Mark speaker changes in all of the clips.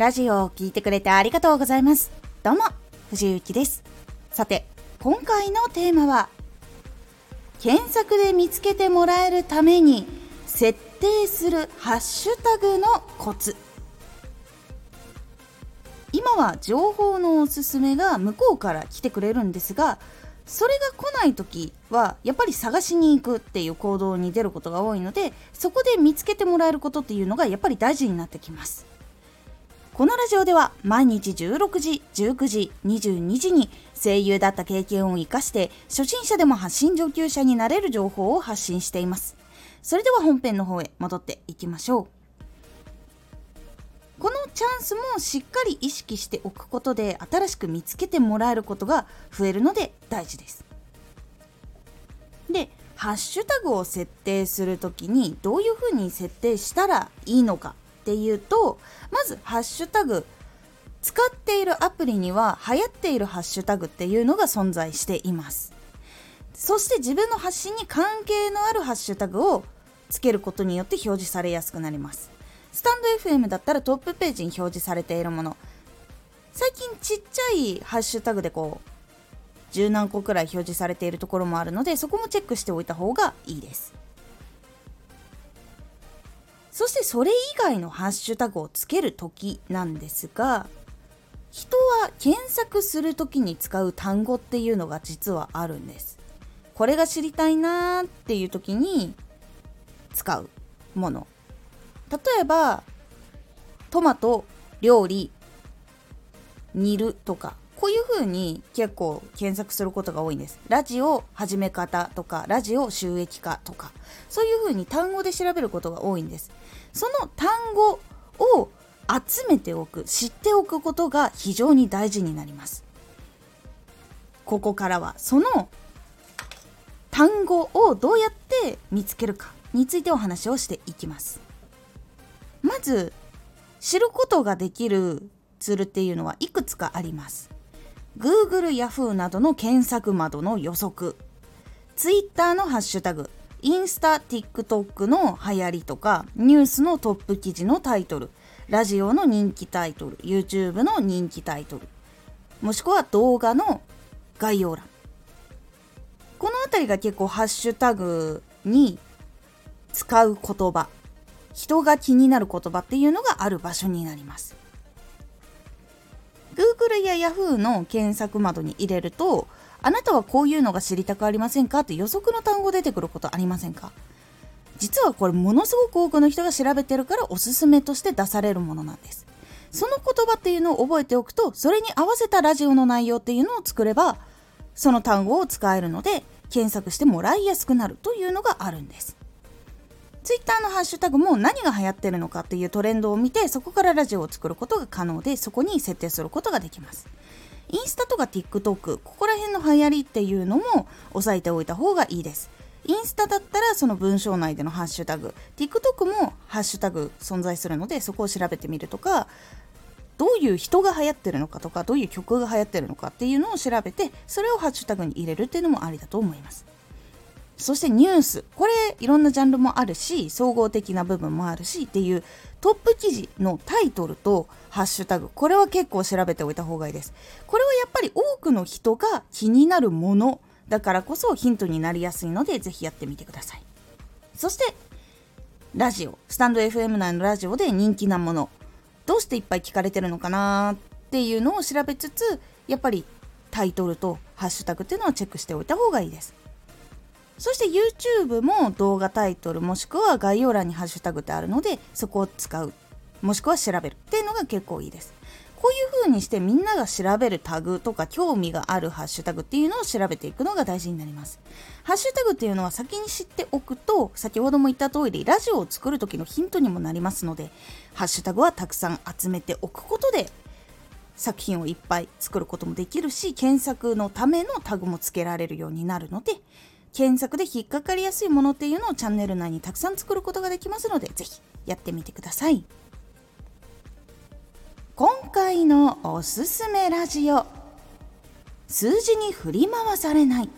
Speaker 1: ラジオを聴いてくれてありがとうございます。どうも、藤幸です。さて、今回のテーマは、検索で見つけてもらえるために設定するハッシュタグのコツ。今は情報のおすすめが向こうから来てくれるんですが、それが来ない時はやっぱり探しに行くっていう行動に出ることが多いのでそこで見つけてもらえることっていうのがやっぱり大事になってきますこのラジオでは毎日16時、19時、22時に声優だった経験を活かして初心者でも発信上級者になれる情報を発信しています。それでは本編の方へ戻っていきましょう。このチャンスもしっかり意識しておくことで新しく見つけてもらえることが増えるので大事です。で、ハッシュタグを設定するときにどういうふうに設定したらいいのかっていうとまずハッシュタグ使っているアプリには流行っているハッシュタグっていうのが存在しています。そして自分の発信に関係のあるハッシュタグをつけることによって表示されやすくなります。スタンド FM だったらトップページに表示されているもの。最近ちっちゃいハッシュタグでこう十何個くらい表示されているところもあるのでそこもチェックしておいた方がいいです。そしてそれ以外のハッシュタグをつける時なんですが人は検索する時に使う単語っていうのが実はあるんですこれが知りたいなーっていう時に使うもの例えばトマト料理煮るとかこういう風に結構検索することが多いんです。ラジオ始め方とか、ラジオ収益化とか、そういう風に単語で調べることが多いんです。その単語を集めておく、知っておくことが非常に大事になります。ここからはその単語をどうやって見つけるかについてお話をしていきます。まず、知ることができるツールっていうのはいくつかあります。Google、Yahoo などの検索窓の予測、Twitter のハッシュタグ、インスタ、TikTok の流行りとか、ニュースのトップ記事のタイトル、ラジオの人気タイトル、YouTube の人気タイトル、もしくは動画の概要欄。この辺りが結構ハッシュタグに使う言葉、人が気になる言葉っていうのがある場所になります。Google や Yahoo の検索窓に入れるとあなたはこういうのが知りたくありませんか？って予測の単語出てくることありませんか？実はこれものすごく多くの人が調べてるからおすすめとして出されるものなんです。その言葉っていうのを覚えておくとそれに合わせたラジオの内容っていうのを作ればその単語を使えるので検索してもらいやすくなるというのがあるんです。ツイッターのハッシュタグも何が流行ってるのかっていうトレンドを見てそこからラジオを作ることが可能でそこに設定することができます。インスタとか TikTok ここら辺の流行りっていうのも押さえておいた方がいいです。インスタだったらその文章内でのハッシュタグ TikTok もハッシュタグ存在するのでそこを調べてみるとかどういう人が流行ってるのかとかどういう曲が流行ってるのかっていうのを調べてそれをハッシュタグに入れるっていうのもありだと思います。そしてニュース。これいろんなジャンルもあるし総合的な部分もあるしっていうトップ記事のタイトルとハッシュタグ。これは結構調べておいた方がいいです。これはやっぱり多くの人が気になるものだからこそヒントになりやすいのでぜひやってみてください。そしてラジオ。スタンド FM 内のラジオで人気なもの。どうしていっぱい聞かれてるのかなっていうのを調べつつやっぱりタイトルとハッシュタグっていうのをチェックしておいた方がいいです。そして YouTube も動画タイトルもしくは概要欄にハッシュタグってあるのでそこを使う。もしくは調べる。っていうのが結構いいです。こういう風にしてみんなが調べるタグとか興味があるハッシュタグっていうのを調べていくのが大事になります。ハッシュタグっていうのは先に知っておくと、先ほども言った通り、ラジオを作る時のヒントにもなりますので、ハッシュタグはたくさん集めておくことで、作品をいっぱい作ることもできるし、検索のためのタグもつけられるようになるので、検索で引っかかりやすいものっていうのをチャンネル内にたくさん作ることができますので、ぜひやってみてください。今回のおすすめラジオ。数字に振り回されない。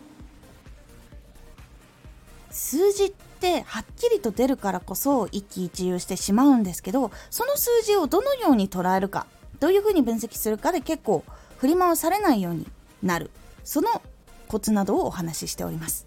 Speaker 1: 数字っってはっきりと出るからこそ一喜一憂してしまうんですけどその数字をどのように捉えるかどういうふうに分析するかで結構振り回されないようになる。そのコツなどをお話ししております。